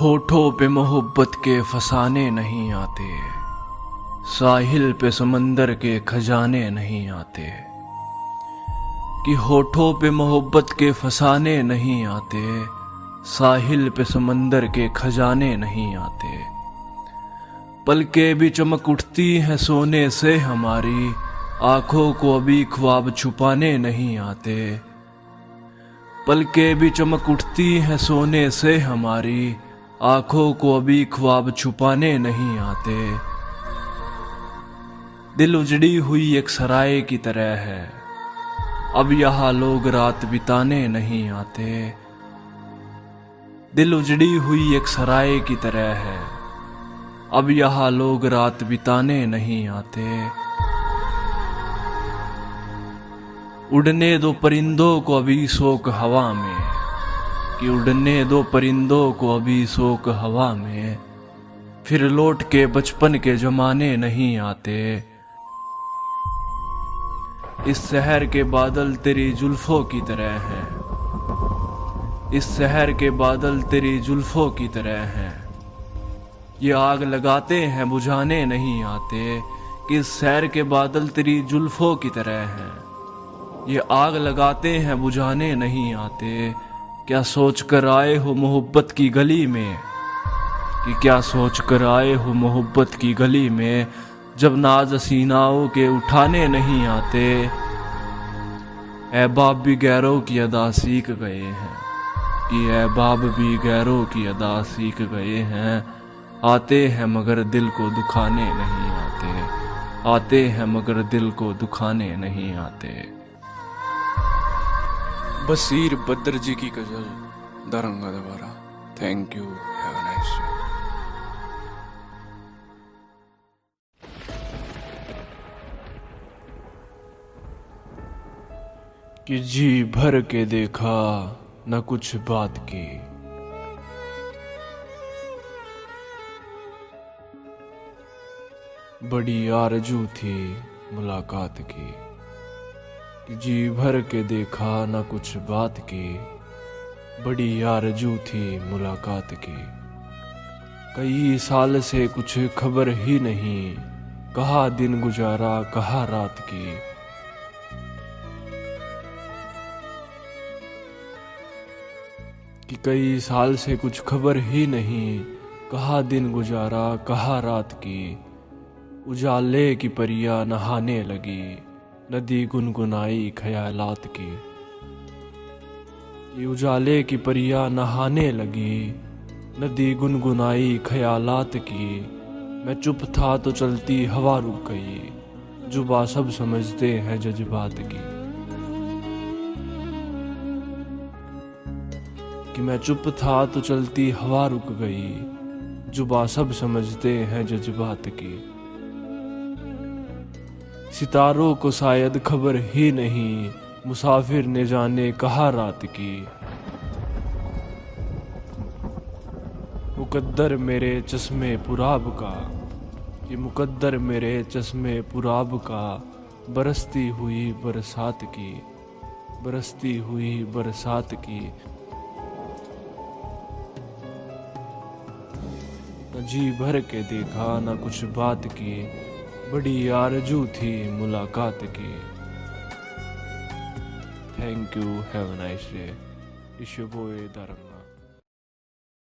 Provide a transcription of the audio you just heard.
होठों पे मोहब्बत के फसाने नहीं आते। साहिल पे समंदर के खजाने नहीं आते। कि होठों पे मोहब्बत के फसाने नहीं आते, साहिल पे समंदर के खजाने नहीं आते। पलके भी चमक उठती हैं सोने से हमारी, आँखों को अभी ख्वाब छुपाने नहीं आते। पलके भी चमक उठती हैं सोने से हमारी आँखों को अभी ख्वाब छुपाने नहीं आते। दिल उजड़ी हुई एक सराय की तरह है। अब यहाँ लोग रात बिताने नहीं आते। दिल उजड़ी हुई एक सराय की तरह है। अब यहाँ लोग रात बिताने नहीं आते। उड़ने दो परिंदों को अभी शोक हवा में। कि उड़ने दो परिंदों को अभी शोक हवा में। फिर लौट के बचपन के जमाने नहीं आते। इस शहर के बादल तेरी जुल्फों की तरह हैं। इस शहर के बादल तेरी जुल्फों की तरह हैं। ये आग लगाते हैं, बुझाने नहीं आते कि इस शहर के बादल तेरी जुल्फों की तरह हैं। ये आग लगाते हैं, बुझाने नहीं आते क्या सोच कर आए हो मोहब्बत की गली में? कि क्या सोच कर आए हो मोहब्बत की गली में, जब नाज सीनाओं के उठाने नहीं आते? बाब भी गैरों की अदा सीख गए हैं। कि बाब भी गैरों की अदा सीख गए हैं। आते हैं मगर दिल को दुखाने नहीं आते। आते हैं मगर दिल को दुखाने नहीं आते। बसीर बद्र जी की गज़ल, दरंगा दोबारा। Thank you have a nice day कि जी भर के देखा, न कुछ बात की। बड़ी आरज़ू थी मुलाकात की कि। जी भर के देखा न कुछ बात की, बड़ी आरज़ू थी मुलाकात की। कई साल से कुछ खबर ही नहीं, कहा दिन गुजारा, कहा रात की। कि कई साल से कुछ खबर ही नहीं, कहा दिन गुजारा, कहा रात की। उजाले की परिया नहाने लगी। नदी गुनगुनाई ख्यालात की। उजाले की परिया नहाने लगी। नदी गुनगुनाई ख्यालात की। मैं चुप था तो चलती हवा रुक गई। जुबा सब समझते हैं जज्बात की। कि मैं चुप था तो चलती हवा रुक गई। जुबा सब समझते हैं जज्बात की। सितारों को शायद खबर ही नहीं, मुसाफिर ने जाने कहा रात की। मुकद्दर मेरे चश्मे पुराब का, कि मुकद्दर मेरे चश्मे पुराब का, बरसती हुई बरसात की, बरसती हुई बरसात की। न जी भर के देखा, न कुछ बात की बड़ी आरज़ू थी मुलाकात की। Thank you have nice day issue बोए दरंगा